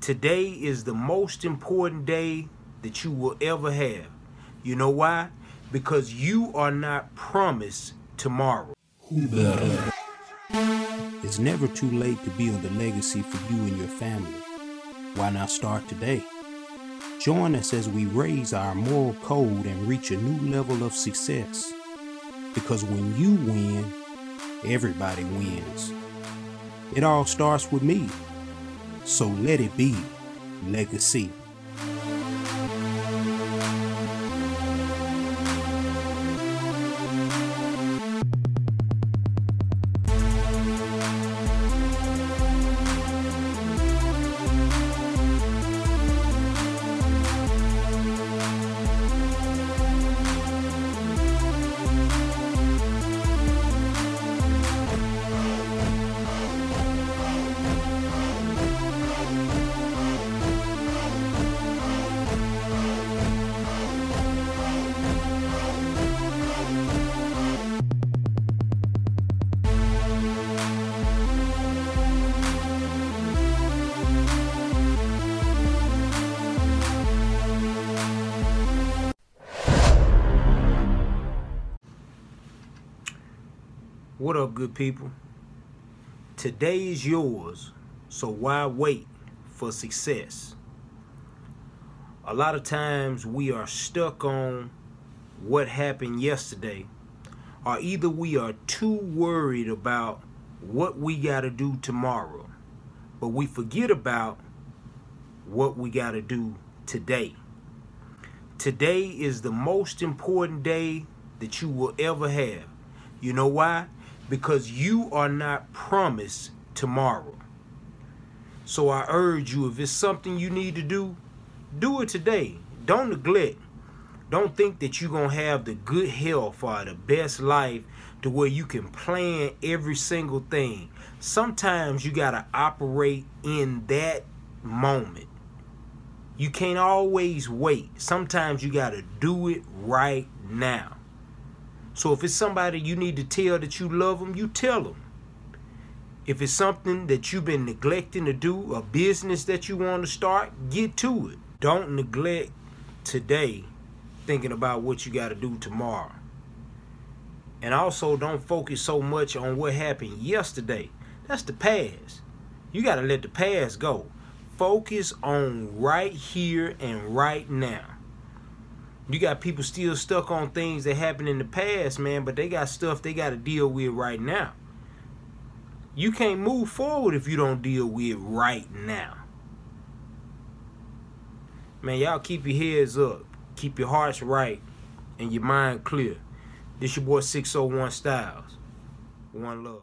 Today is the most important day that you will ever have. You know why? Because you are not promised tomorrow. It's never too late to build a legacy for you and your family. Why not start today? Join us as we raise our moral code and reach a new level of success. Because when you win, everybody wins. It all starts with me. So let it be legacy. What up, good people? Today is yours, so why wait for success? A lot of times we are stuck on what happened yesterday, or either we are too worried about what we got to do tomorrow, but we forget about what we got to do today. Today is the most important day that you will ever have. You know why? Because you are not promised tomorrow. So I urge you, if it's something you need to do, do it today. Don't neglect. Don't think that you're going to have the good health or the best life to where you can plan every single thing. Sometimes you got to operate in that moment. You can't always wait. Sometimes you got to do it right now. So if it's somebody you need to tell that you love them, you tell them. If it's something that you've been neglecting to do, a business that you want to start, get to it. Don't neglect today thinking about what you got to do tomorrow. And also don't focus so much on what happened yesterday. That's the past. You got to let the past go. Focus on right here and right now. You got people still stuck on things that happened in the past, man, but they got stuff they got to deal with right now. You can't move forward if you don't deal with right now. Man, y'all keep your heads up, keep your hearts right, and your mind clear. This your boy 601 Styles. One love.